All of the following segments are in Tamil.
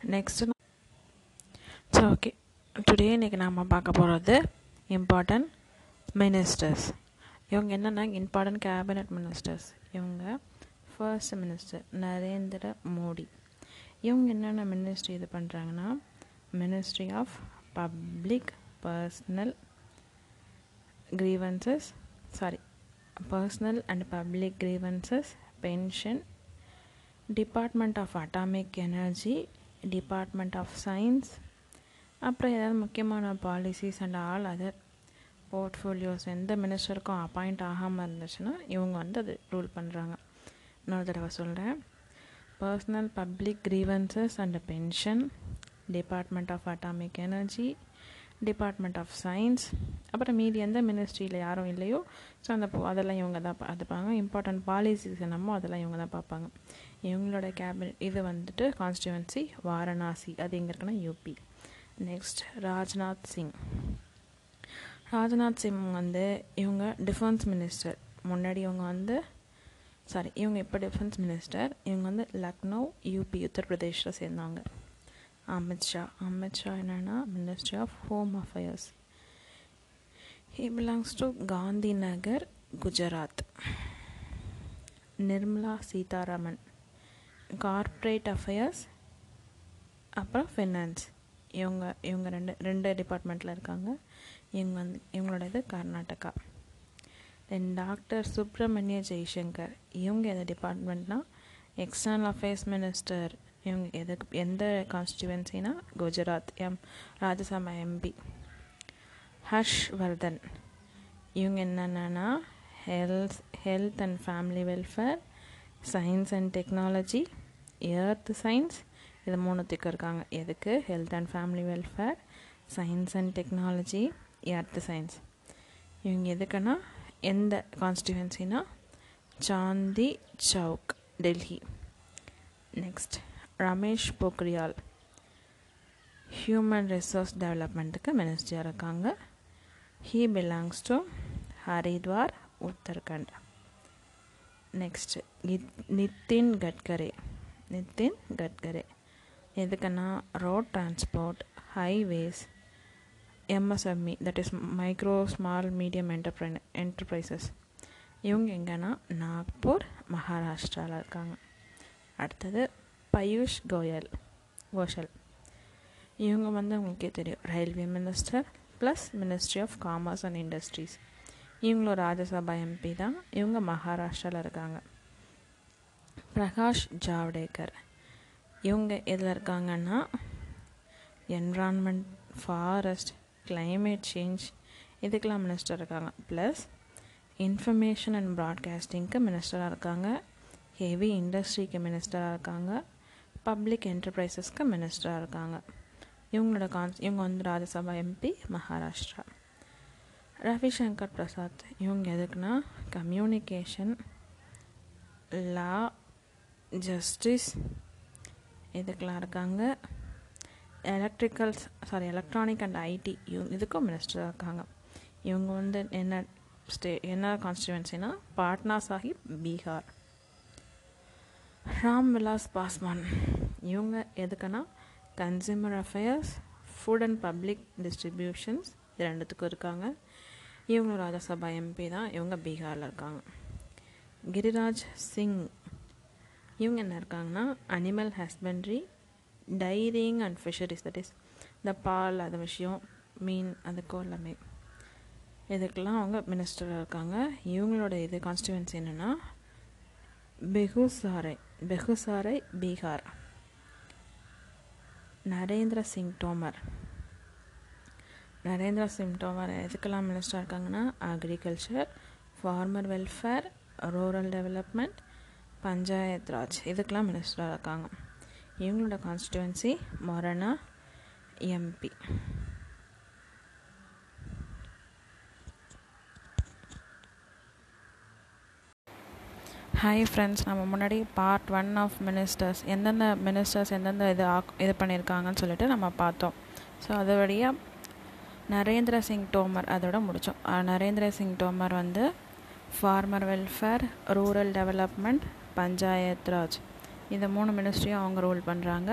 நெக்ஸ்ட் ஸோ ஓகே டுடே இன்றைக்கி நாம் பார்க்க போகிறது இம்பார்ட்டன்ட் மினிஸ்டர்ஸ் இவங்க என்னென்னா இம்பார்ட்டன்ட் கேபினட் மினிஸ்டர்ஸ் இவங்க ஃபர்ஸ்ட் மினிஸ்டர் நரேந்திர மோடி. இவங்க என்னென்ன மினிஸ்ட்ரி இது பண்ணுறாங்கன்னா ministry of public personnel grievances sorry personnel and public grievances pension department of atomic energy department of science அப்புறம் ஏதாவது முக்கியமான policies and all other portfolios எந்த மினிஸ்டருக்கும் அப்பாயிண்ட் ஆகாமல் இருந்துச்சுன்னா இவங்க வந்து அது ரூல் பண்ணுறாங்க இன்னொரு தடவை சொல்கிறேன் personnel public grievances and pension department of atomic energy department of science அப்புறம் மீதி எந்த மினிஸ்ட்ரியில் யாரும் இல்லையோ ஸோ அந்த அதெல்லாம் இவங்க தான் பார்த்துப்பாங்க இம்பார்ட்டன்ட் பாலிசிஸ் என்னமோ அதெல்லாம் இவங்க தான் பார்ப்பாங்க. இவங்களோட கேபினட் இது வந்துட்டு கான்ஸ்டியூவன்சி வாரணாசி அது எங்கே இருக்குன்னா யூபி நெக்ஸ்ட் ராஜ்நாத் சிங் ராஜ்நாத் சிங் வந்து இவங்க டிஃபென்ஸ் மினிஸ்டர் முன்னாடி இவங்க வந்து சாரி இவங்க இப்போ டிஃபென்ஸ் மினிஸ்டர் இவங்க வந்து லக்னோ யூபி உத்தரப்பிரதேஷில் சேர்ந்தாங்க. அமித்ஷா அமித்ஷா என்னென்னா ministry of home affairs he belongs to Gandhi Nagar Gujarat Nirmala Sitharaman corporate affairs அப்புறம் ஃபினான்ஸ் இவங்க இவங்க ரெண்டு ரெண்டு டிபார்ட்மெண்ட்டில் இருக்காங்க. இவங்க வந்து இவங்களோட இது கர்நாடகா தென் டாக்டர் சுப்ரமணிய ஜெய்சங்கர் இவங்க எந்த டிபார்ட்மெண்ட்னால் எக்ஸ்டர்னல் அஃபேர்ஸ் மினிஸ்டர் இவங்க எதுக்கு எந்த கான்ஸ்டியூவன்சினா குஜராத். எம் ராஜ்யசபா எம்பி ஹர்ஷ் வர்தன் இவங்க என்னென்னா health health and family welfare science and technology earth science இது மூணுத்துக்கு இருக்காங்க. எதுக்கு? Health and family welfare science and technology earth science இவங்க எதுக்குன்னா எந்த கான்ஸ்டியூவன்சினா Chandni Chowk Delhi. Next Ramesh Pokhriyal. Human resource டெவலப்மெண்ட்டுக்கு மினிஸ்டராக இருக்காங்க. He belongs to Haridwar Uttarakhand next Nitin Gadkari Nitin Gadkari எதுக்குன்னா road transport highways MSME that is micro small medium enterprise enterprises இவங்க எங்கன்னா நாக்பூர் மகாராஷ்டிராவில் இருக்காங்க. அடுத்தது பயூஷ் கோயல் கோஷல் இவங்க வந்து உங்களுக்கே தெரியும். Railway minister plus ministry of commerce and industries இவங்களும் ராஜ்யசபா எம்பி தான். இவங்க மகாராஷ்டிராவில் இருக்காங்க. பிரகாஷ் ஜாவ்டேகர். இவங்க எதில் இருக்காங்கன்னா என்விரான்மெண்ட் ஃபாரஸ்ட் கிளைமேட் சேஞ்ச் இதுக்கெலாம் மினிஸ்டர் இருக்காங்க. ப்ளஸ் இன்ஃபர்மேஷன் அண்ட் ப்ராட்காஸ்டிங்க்கு மினிஸ்டராக இருக்காங்க. ஹெவி இண்டஸ்ட்ரிக்கு மினிஸ்டராக இருக்காங்க. பப்ளிக் என்டர்பிரைசஸ்க்கு மினிஸ்டராக இருக்காங்க. இவங்களோட கான்ஸ் இவங்க வந்து ராஜ்யசபா எம்பி மகாராஷ்டிரா. ரவிசங்கர் பிரசாத் இவங்க எதுக்குன்னா கம்யூனிகேஷன் லா ஜஸ்டிஸ் இதுக்கெலாம் இருக்காங்க. Electricals sorry electronic and IT இவங்க இதுக்கும் மினிஸ்டராக இருக்காங்க. இவங்க வந்து என்ன ஸ்டே என்ன கான்ஸ்டியூவன்சினா பாட்னா சாஹிப் பீகார் ராம் விலாஸ் பாஸ்வான் இவங்க எதுக்குன்னா consumer affairs food and public distributions இது ரெண்டுத்துக்கும் இருக்காங்க. இவங்களும் ராஜ்யசபா எம்பி தான் இவங்க பீகாரில் இருக்காங்க. கிரிராஜ் சிங். இவங்க என்ன இருக்காங்கன்னா animal husbandry dairying and fisheries that is இந்த பால் அது விஷயம் மீன் அதுக்கும் எல்லாமே. இதுக்கெல்லாம் அவங்க மினிஸ்டராக இருக்காங்க. இவங்களோட இது கான்ஸ்டுவன்சி என்னென்னா பெகுசாரை. பெகுசாரை பீகார் நரேந்திர சிங் தோமர் நரேந்திர சிங் தோமர் எதுக்கெல்லாம் மினிஸ்டராக இருக்காங்கன்னா agriculture farmer welfare rural development panchayat raj. இதுக்கெல்லாம் மினிஸ்டராக இருக்காங்க. இவங்களோட constituency Morena MP hi friends நம்ம முன்னாடி பார்ட் ஒன் ஆஃப் மினிஸ்டர்ஸ் எந்தெந்த மினிஸ்டர்ஸ் எந்தெந்த இது ஆக் இது பண்ணியிருக்காங்கன்னு சொல்லிட்டு நம்ம பார்த்தோம். ஸோ அது வழியாக நரேந்திர சிங் தோமர் அதோட முடித்தோம் நரேந்திர சிங் தோமர் வந்து farmer welfare rural development panchayat raj. இந்த மூணு மினிஸ்ட்ரியும் அவங்க ரூல் பண்ணுறாங்க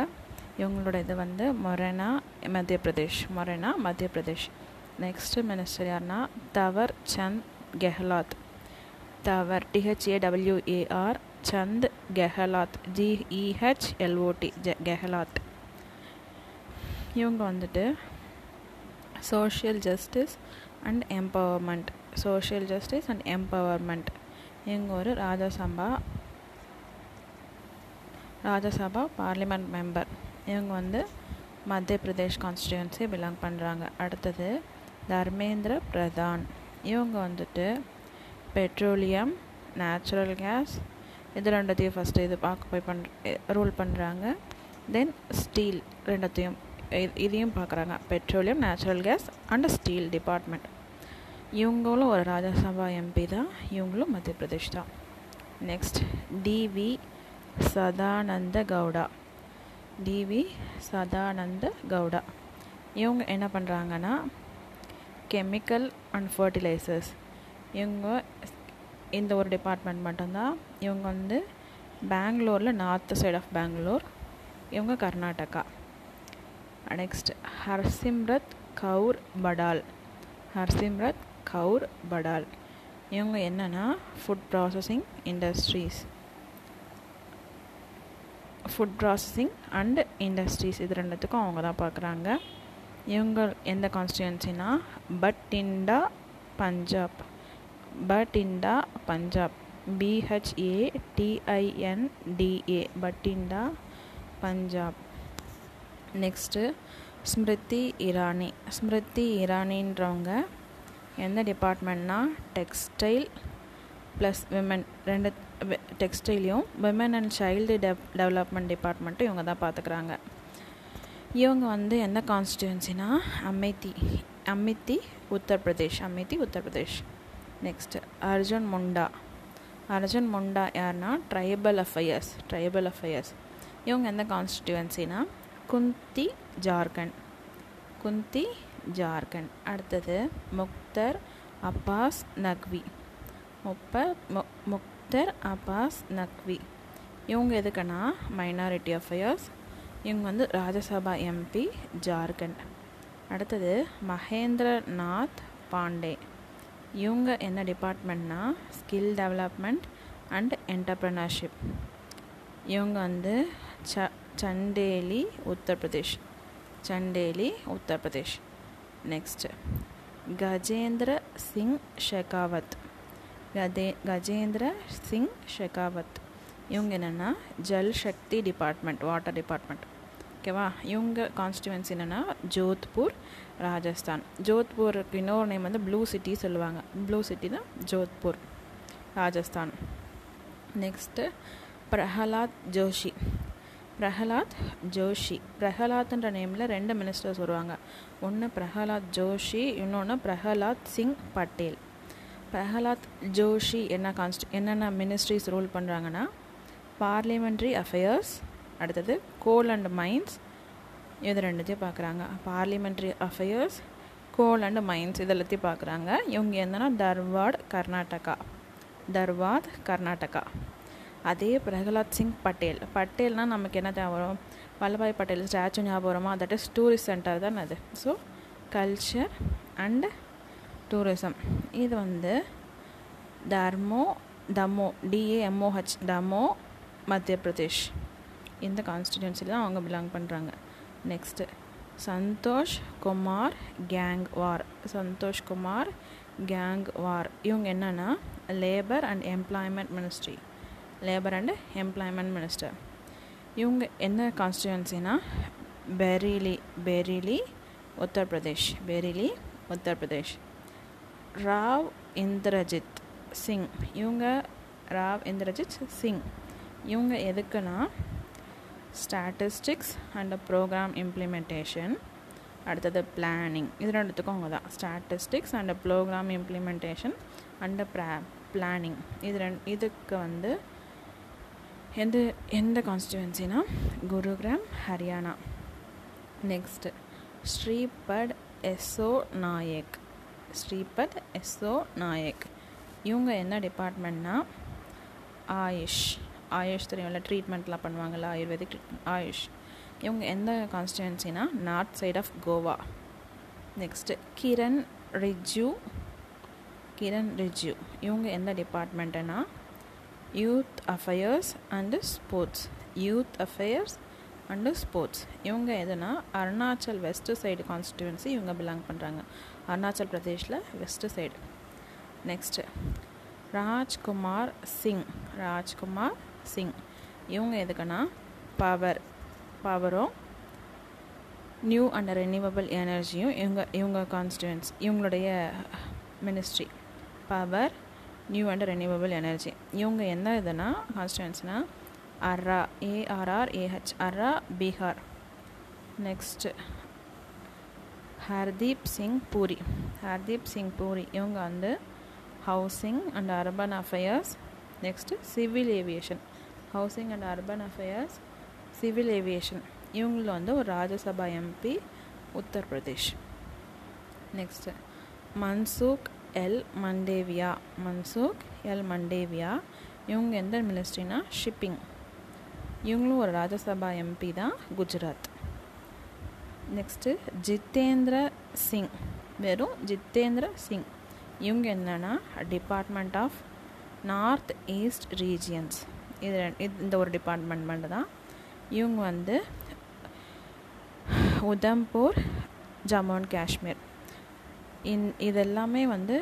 இவங்களோட இது வந்து மொரேனா மத்திய பிரதேஷ். மொரேனா மத்திய பிரதேஷ். நெக்ஸ்ட்டு மினிஸ்டர் யாருன்னா Thawar Chand Gehlot. Thawar T H A W A R Chand Gehlot G E H L O T Gehlot. இவங்க வந்துட்டு social justice and empowerment social justice and empowerment இவங்க ஒரு ராஜசபா ராஜ்யசபா பார்லிமெண்ட் மெம்பர் இவங்க வந்து மத்திய பிரதேஷ் கான்ஸ்டியூன்சி பிலாங் பண்ணுறாங்க அடுத்தது தர்மேந்திர பிரதான். இவங்க வந்துட்டு பெட்ரோலியம் நேச்சுரல் கேஸ் இது ரெண்டத்தையும் ஃபஸ்ட்டு இது பார்க்க போய் பண் ரூல் பண்ணுறாங்க தென் ஸ்டீல் ரெண்டத்தையும் இதையும் பார்க்குறாங்க. Petroleum natural gas and steel department இவங்களும் ஒரு ராஜ்யசபா எம்பி தான். இவங்களும் மத்திய பிரதேஷ் தான். Next DV Sadananda Gowda. DV Sadananda Gowda. இவங்க என்ன பண்ணுறாங்கன்னா கெமிக்கல் அண்ட் ஃபர்டிலைசர்ஸ் இவங்க இந்த ஒரு டிபார்ட்மெண்ட் மட்டும்தான். இவங்க வந்து பெங்களூரில் நார்த் சைட் ஆஃப் பெங்களூர் இவங்க கர்நாடகா. நெக்ஸ்ட் ஹர்சிம்ரத் கவுர் படால். ஹர்சிம்ரத் கவுர் படால். இவங்க என்னென்னா food processing industries food processing and industries இது ரெண்டுத்துக்கும் அவங்க தான் பார்க்குறாங்க இவங்க எந்த கான்ஸ்டியூன்சினா Bathinda Punjab. Bathinda Punjab. B H A T I N D A Bathinda Punjab. Next Smriti Irani. Smriti இரானின்றவங்க எந்த டிபார்ட்மெண்ட்னா டெக்ஸ்டைல் ப்ளஸ் விமன் ரெண்டு டெக்ஸ்டைலையும் women and child dev development டிபார்ட்மெண்ட்டும் இவங்க தான் பார்த்துக்குறாங்க இவங்க வந்து எந்த கான்ஸ்டியூன்சினா அமைதி அமித்தி உத்தரப்பிரதேஷ் அமித்தி உத்தரப்பிரதேஷ். நெக்ஸ்ட்டு அர்ஜுன் முண்டா அர்ஜுன் முண்டா யாருன்னா ட்ரைபல் அஃபையர்ஸ் ட்ரைபல் அஃபயர்ஸ் இவங்க எந்த கான்ஸ்டியூவன்சினா குந்தி ஜார்க்கண்ட். குந்தி ஜார்க்கண்ட். அடுத்தது முக்தர் அப்பாஸ் நக்வி. முப்பர் முக்தர் அப்பாஸ் நக்வி. இவங்க எதுக்குன்னா? மைனாரிட்டி அஃபயர்ஸ் இவங்க வந்து ராஜ்யசபா எம்பி ஜார்க்கண்ட். அடுத்தது மகேந்திரநாத் பாண்டே. இவங்க என்ன டிபார்ட்மெண்ட்னா ஸ்கில் டெவலப்மெண்ட் அண்ட் என்டர்ப்ரனர்ஷிப் இவங்க வந்து ச சண்டேலி உத்தரப்பிரதேஷ். சண்டேலி உத்தரப்பிரதேஷ். நெக்ஸ்ட்டு கஜேந்திர சிங் ஷெகாவத். கதே கஜேந்திர சிங் ஷெகாவத். இவங்க என்னென்னா Jal Shakti department water department ஓகேவா? இவங்க கான்ஸ்டியூவன்சி என்னென்னா ஜோத்பூர் ராஜஸ்தான். ஜோத்பூருக்கு இன்னொரு நேம் வந்து ப்ளூ சிட்டி சொல்லுவாங்க. ப்ளூ சிட்டி தான் ஜோத்பூர் ராஜஸ்தான். நெக்ஸ்ட்டு பிரஹலாத் ஜோஷி. பிரஹலாத் ஜோஷி. பிரஹலாத்ன்ற நேமில் ரெண்டு மினிஸ்டர்ஸ் வருவாங்க. ஒன்று பிரஹலாத் ஜோஷி இன்னொன்று பிரஹலாத் சிங் பட்டேல். பிரஹலாத் ஜோஷி என்ன கான்ஸ்ட் என்னென்ன மினிஸ்ட்ரிஸ் ரூல் பண்ணுறாங்கன்னா பார்லிமெண்ட்ரி அஃபேர்ஸ் அடுத்தது கோல் அண்ட் மைன்ஸ் இது ரெண்டுத்தையும் பார்க்குறாங்க. Parliamentary affairs coal and mines இது எல்லாத்தையும் பார்க்குறாங்க. இவங்க என்னன்னா தர்வாட் கர்நாடகா. தர்வாத் கர்நாடகா. அதே பிரகலாத் சிங் பட்டேல். பட்டேல்னால் நமக்கு என்ன தேவை வரும் வல்லபாய் பட்டேல் ஸ்டாச்சு ஞாபகம்? வருமா தட் இஸ் டூரிஸ்ட் சென்டர் தான் அது. ஸோ கல்ச்சர் அண்ட் டூரிசம் இது வந்து தர்மோ தமோ டிஏஎம்ஓஹெச் தமோ மத்திய பிரதேஷ். இந்த கான்ஸ்டிடியூன்சியில் தான் அவங்க பிலாங் பண்ணுறாங்க next Santosh Kumar Gangwar Santosh Kumar Gangwar இவங்க என்னென்னா labour and employment ministry labour and employment minister இவங்க என்ன கான்ஸ்டியூன்சினா பெரிலி பெரிலி உத்தரப்பிரதேஷ். பெரிலி உத்தரப்பிரதேஷ். ராவ் இந்திரஜித் சிங். இவங்க ராவ் இந்திரஜித் சிங். இவங்க எதுக்குன்னா ஸ்டாட்டிஸ்டிக்ஸ் அண்ட் ப்ரோக்ராம் இம்ப்ளிமெண்டேஷன் அடுத்தது பிளானிங் இது ரெண்டுத்துக்கும் அவங்க தான். Statistics and programme implementation and ப்ரா பிளானிங் இது ரெண்டு இதுக்கு வந்து எந்த எந்த கான்ஸ்டியூவன்சினா குருகிராம் ஹரியானா. நெக்ஸ்ட்டு ஸ்ரீபட் எஸ்ஓ நாயக். ஸ்ரீபத் எஸ்ஓ நாயக். இவங்க என்ன டிபார்ட்மெண்ட்னா ஆயுஷ். ஆயுஷ் தெரியும்ல ட்ரீட்மெண்ட்லாம் பண்ணுவாங்கள்ல ஆயுர்வேதிக் ஆயுஷ். இவங்க எந்த கான்ஸ்டிடுவன்சினா north side of Goa next Kiren Rijiju Kiren Rijiju இவங்க எந்த டிபார்ட்மெண்ட்டுனா youth affairs and sports youth affairs and sports இவங்க எதுனா அருணாச்சல் வெஸ்ட்டு சைடு கான்ஸ்டிடுவன்சி இவங்க பிலாங் பண்ணுறாங்க Arunachal பிரதேஷில் west side next Rajkumar Singh. Rajkumar Singh. இவங்க எதுக்குன்னா பவர் பவரும் நியூ அண்ட் ரெனியூவபிள் எனர்ஜியும் இவங்க இவங்க கான்ஸ்டியூன்ஸ் இவங்களுடைய ministry power new and renewable energy இவங்க என்ன இதுனா கான்ஸ்டியூன்ஸ்னால் Arrah ARR AH Arrah Bihar next Hardeep Singh Puri Hardeep Singh Puri இவங்க வந்து housing and urban affairs next civil aviation housing and urban affairs civil aviation இவங்கள வந்து ஒரு Rajya Sabha MP Uttar Pradesh next Mansukh L. Mandaviya. Mansukh L. Mandaviya. இவங்க எந்த மினிஸ்ட்ரினா ஷிப்பிங் இவங்களும் ஒரு ராஜ்யசபா எம்பி தான் குஜராத் நெக்ஸ்ட்டு ஜித்தேந்திர சிங் வெறும் ஜித்தேந்திர சிங் இவங்க என்னென்னா department of north east regions இது இந்த ஒரு டிபார்ட்மெண்ட் மட்டும் தான் இவங்க வந்து உதம்பூர் ஜம்மு அண்ட் காஷ்மீர். இன் இதெல்லாமே வந்து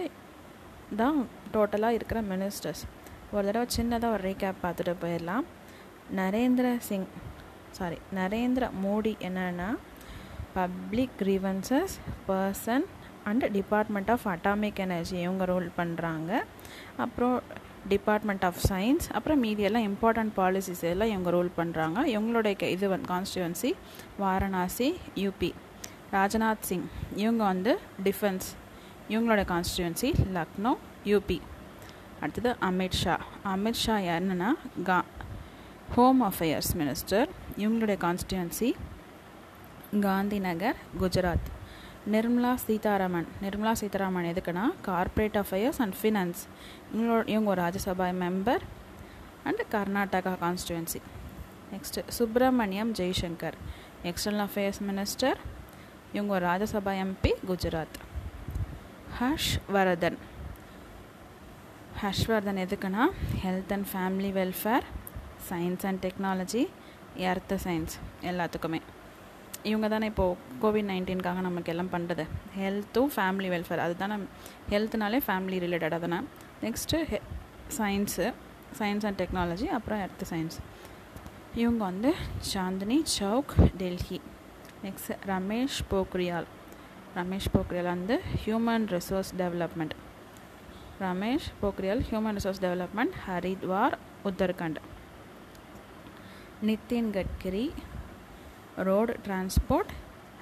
தான் டோட்டலாக இருக்கிற மினிஸ்டர்ஸ் ஒரு தடவை சின்னதாக ஒரு ரீகேப் பார்த்துட்டு போயிடலாம். நரேந்திர சிங் சாரி நரேந்திர மோடி என்னென்னா public grievances person and department of atomic energy இவங்க ரூல் பண்ணுறாங்க அப்புறம் டிபார்ட்மெண்ட் ஆஃப் சயின்ஸ் அப்புறம் மீதி எல்லாம் இம்பார்ட்டண்ட் பாலிசிஸ் எல்லாம் இவங்க ரூல் பண்ணுறாங்க இவங்களுடைய இது வந்து கான்ஸ்டியூன்சி வாரணாசி யூபி ராஜ்நாத் சிங் இவங்க வந்து டிஃபென்ஸ் இவங்களோட கான்ஸ்டியூன்சி லக்னோ யூபி அடுத்தது அமித்ஷா அமித்ஷா யாருன்னா கா ஹோம் அஃபேர்ஸ் மினிஸ்டர் இவங்களுடைய கான்ஸ்டியூன்சி காந்தி நகர் குஜராத். நிர்மலா சீதாராமன். நிர்மலா சீதாராமன் எதுக்குன்னா கார்ப்பரேட் அஃபேர்ஸ் அண்ட் ஃபினான்ஸ் இவங்களோட இவங்க ஒரு Rajya Sabha member and Karnataka constituency next Subrahmanyam Jaishankar. External affairs minister இவங்க ஒரு ராஜ்யசபா எம்பி குஜராத். ஹர்ஷ் வரதன் ஹர்ஷ்வர்தன் எதுக்குன்னா health and family welfare science and technology எர்த்த science எல்லாத்துக்குமே. இவங்க தானே இப்போது கோவிட் நைன்டீனுக்காக நமக்கு எல்லாம் பண்ணுறது ஹெல்த்தும் ஃபேமிலி வெல்ஃபேர் அதுதானே. ஹெல்த்னாலே ஃபேமிலி ரிலேட்டடாக தானே. நெக்ஸ்ட்டு ஹெ சயின்ஸு சயின்ஸ் அண்ட் டெக்னாலஜி அப்புறம் எர்த் சயின்ஸ் இவங்க வந்து சாந்தினி சவுக் டெல்லி நெக்ஸ்ட் ரமேஷ் போக்ரியால். ரமேஷ் போக்ரியால் வந்து human resource development Ramesh Pokhriyal human resource development Haridwar Uttarakhand. Nitin Gadkari road transport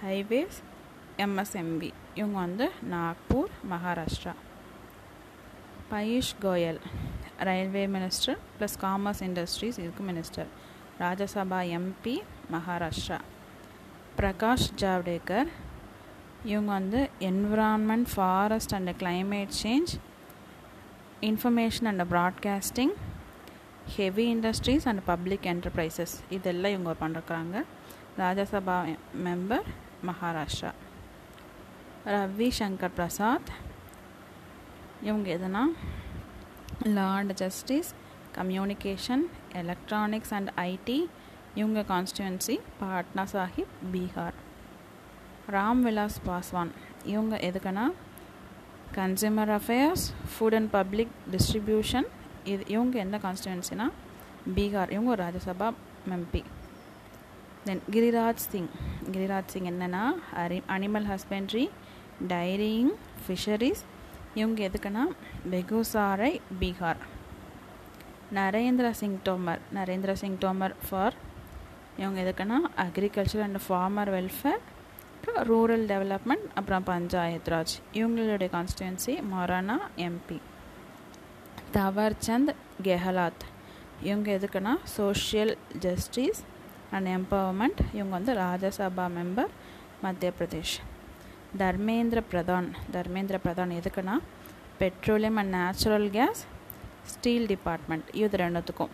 highways MSME. இவங்க வந்து Nagpur Maharashtra. Piyush Goyal railway minister plus commerce industries இதுக்கு மினிஸ்டர். ராஜ்யசபா எம்பி மகாராஷ்டிரா. பிரகாஷ் ஜாவ்டேக்கர் இவங்க வந்து environment forest and climate change information and broadcasting heavy industries and public enterprises இதெல்லாம் இவங்க பண்ணுறாங்க ராஜ்யசபா மெம்பர் மகாராஷ்டிரா ரவி சங்கர் பிரசாத் இவங்க எதுனா? Law justice communication electronics and IT இவங்க கான்ஸ்டுவன்சி பாட்னா சாஹிப் பீகார் ராம் விலாஸ் பாஸ்வான் இவங்க எதுக்குன்னா? Consumer affairs food and public distribution இது இவங்க எந்த கான்ஸ்டுவன்சினா பீகார் இவங்க ராஜ்யசபா எம்பி தென் கிரிராஜ் சிங் கிரிராஜ் சிங் என்னென்னா அரி அனிமல் ஹஸ்பண்ட்ரி டைரியிங் ஃபிஷரிஸ் இவங்க எதுக்குன்னா பெகுசாரை பீகார். நரேந்திர சிங் தோமர் நரேந்திர சிங் தோமர் ஃபார் இவங்க எதுக்குன்னா அக்ரிகல்ச்சர் அண்ட் ஃபார்மர் வெல்ஃபேர் அப்புறம் ரூரல் டெவலப்மெண்ட் அப்புறம் பஞ்சாயத் ராஜ். இவங்களுடைய கான்ஸ்டியூன்சி மொரானா எம்பி தவர்சந்த் கெஹலாத். இவங்க எதுக்குன்னா சோஷியல் ஜஸ்டிஸ் அண்ட் எம்பவர்மெண்ட் இவங்க வந்து ராஜ்யசபா மெம்பர் மத்திய பிரதேஷ். தர்மேந்திர பிரதான் தர்மேந்திர பிரதான் எதுக்குன்னா petroleum and natural gas steel department இது ரெண்டுத்துக்கும்.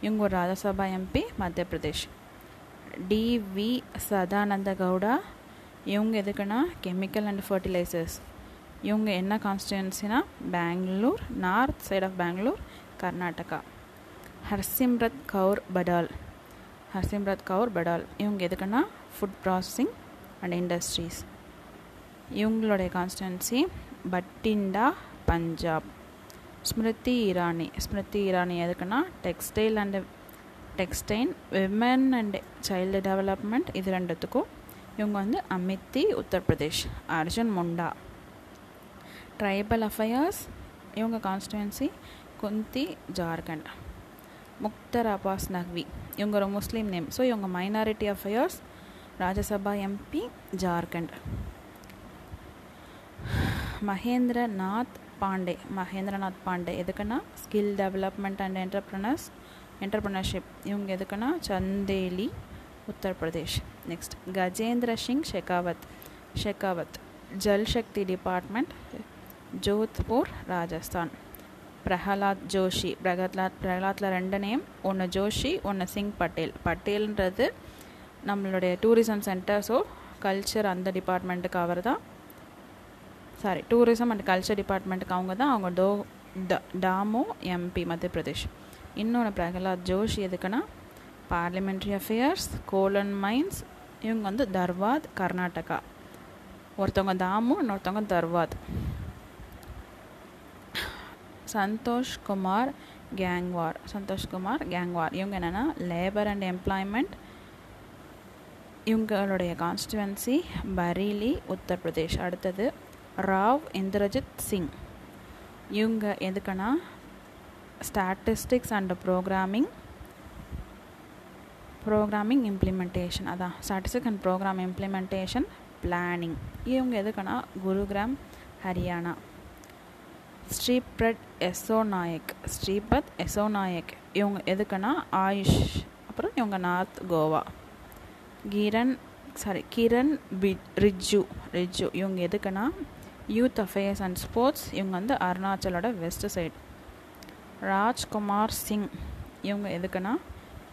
இவங்க ஒரு ராஜ்யசபா எம்பி மத்திய பிரதேஷ். டிவி சதானந்த கவுடா இவங்க எதுக்குன்னா கெமிக்கல் அண்ட் ஃபர்டிலைசர்ஸ் இவங்க என்ன கான்ஸ்டியூன்சினா Bangalore north side of Bangalore Karnataka. Harsimrat Kaur Badal. Harsimrat Kaur Badal. இவங்க எதுக்குன்னா ஃபுட் ப்ராசஸிங் அண்ட் இண்டஸ்ட்ரீஸ் இவங்களுடைய கான்ஸ்டன்சி பட்டிண்டா பஞ்சாப். ஸ்மிருதி இரானி. ஸ்மிருதி இரானி எதுக்குன்னா textile and textile women and child development இது ரெண்டுத்துக்கும். இவங்க வந்து அமித்தி உத்தரப்பிரதேஷ் அர்ஜுன் முண்டா. ட்ரைபல் அஃபயர்ஸ் இவங்க கான்ஸ்டுவன்சி குந்தி ஜார்க்கண்ட். முக்தர் அப்பாஸ் நக்வி இவங்க ஒரு முஸ்லீம் நேம். ஸோ இவங்க minority affairs Rajya Sabha MP Jharkhand. Mahendranath Pandey. Mahendranath Pandey. எதுக்குன்னா? Skill development and entrepreneurs entrepreneurship இவங்க எதுக்குன்னா? சந்தேலி உத்தரப்பிரதேஷ். நெக்ஸ்ட் கஜேந்திர சிங் ஷெகாவத். ஷெகாவத் ஜல்சக்தி டிபார்ட்மெண்ட் ஜோத்பூர் ராஜஸ்தான். பிரஹலாத் ஜோஷி பிரகலாத் பிரகலாத்தில் ரெண்டு நேம் ஒன்று ஜோஷி ஒன்று சிங் பட்டேல். பட்டேல்ன்றது நம்மளுடைய டூரிசம் சென்டர் ஸோ கல்ச்சர் அந்த டிபார்ட்மெண்ட்டுக்கு அவர் தான் சாரி டூரிசம் அண்ட் கல்ச்சர் டிபார்ட்மெண்ட்டுக்கு அவங்க தான் அவங்க டோ ட டாமோ எம்பி மத்திய பிரதேஷ். இன்னொன்று பிரகலாத் ஜோஷி எதுக்குன்னா பார்லிமெண்ட்ரி அஃபேர்ஸ் கோலன் மைன்ஸ் இவங்க வந்து தர்வாத் கர்நாடகா. ஒருத்தவங்க தாமு இன்னொருத்தவங்க தர்வாத். சந்தோஷ்குமார் கேங்வார் சந்தோஷ்குமார் கேங்வார் இவங்க என்னென்னா லேபர் அண்ட் எம்ப்ளாய்மெண்ட் இவங்களுடைய கான்ஸ்டுவன்சி பரீலி உத்தரப்பிரதேஷ். அடுத்தது ராவ் இந்திரஜித் சிங். இவங்க எதுக்குன்னா statistics and programming programming implementation அதான் statistic and programme implementation planning இவங்க எதுக்குன்னா குருகிராம் ஹரியானா. ஸ்ரீப்ரட் எசோநாயக் நாயக் ஸ்ரீபத் எசோநாயக் நாயக் இவங்க எதுக்குன்னா ஆயுஷ் அப்புறம் இவங்க நார்த் கோவா. கிரண் சாரி கிரண் பி ரிஜ்ஜு ரிஜ்ஜு. இவங்க எதுக்குன்னா யூத் அஃபேர்ஸ் அண்ட் ஸ்போர்ட்ஸ் இவங்க வந்து அருணாச்சலோட வெஸ்ட் சைடு ராஜ்குமார் சிங். இவங்க எதுக்குன்னா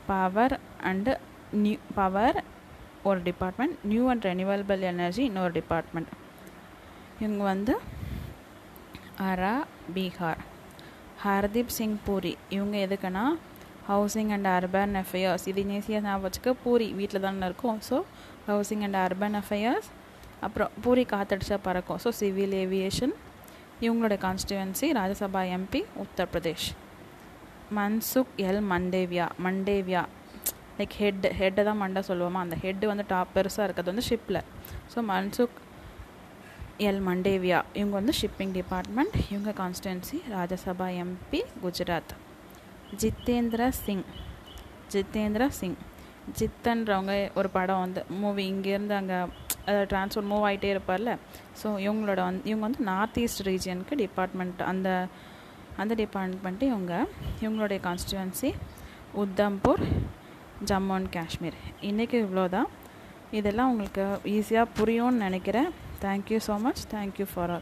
பவர் அண்டு நியூ பவர் ஒரு department new and renewable energy இன்னொரு டிபார்ட்மெண்ட் இவங்க வந்து அரா பீகார் ஹர்தீப் சிங் பூரி இவங்க எதுக்குன்னா ஹவுசிங் அண்ட் அர்பன் அஃபேர்ஸ் இது ஈஸியாக ஞாபகம் வச்சுக்க பூரி வீட்டில் தானே இருக்கும். So housing and urban affairs அப்புறம் பூரி காத்தடிச்சா பறக்கும். ஸோ சிவில் ஏவியேஷன் இவங்களோட constituency Rajya Sabha MP Uttar Pradesh Mansukh L Mandaviya. Mandaviya. Like head ஹெட்டை தான் மண்டை சொல்லுவோமா? அந்த ஹெட்டு வந்து டாப் பெருசாக இருக்கிறது வந்து ஷிப்பில் ஸோ மன்சுக் எல். மண்டேவியா. இவங்க வந்து ஷிப்பிங் டிபார்ட்மெண்ட் இவங்க கான்ஸ்டுவன்சி ராஜ்யசபா எம்பி குஜராத். ஜித்தேந்திர சிங். ஜித்தேந்திர சிங். ஜித்தன்றவங்க ஒரு படம் வந்து மூவி இங்கேருந்து அங்கே ட்ரான்ஸ்ஃபர் மூவ் ஆகிட்டே இருப்பார்ல. ஸோ இவங்களோட வந்து இவங்க வந்து நார்த் ஈஸ்ட் ரீஜியனுக்கு டிபார்ட்மெண்ட் அந்த அந்த டிபார்ட்மெண்ட்டு இவங்க இவங்களுடைய கான்ஸ்டுவன்சி உத்தம்பூர் ஜம்மு அண்ட் காஷ்மீர். இன்றைக்கி இவ்வளோ தான் இதெல்லாம் உங்களுக்கு ஈஸியாக புரியும்னு நினைக்கிறேன். thank you so much. Thank you for all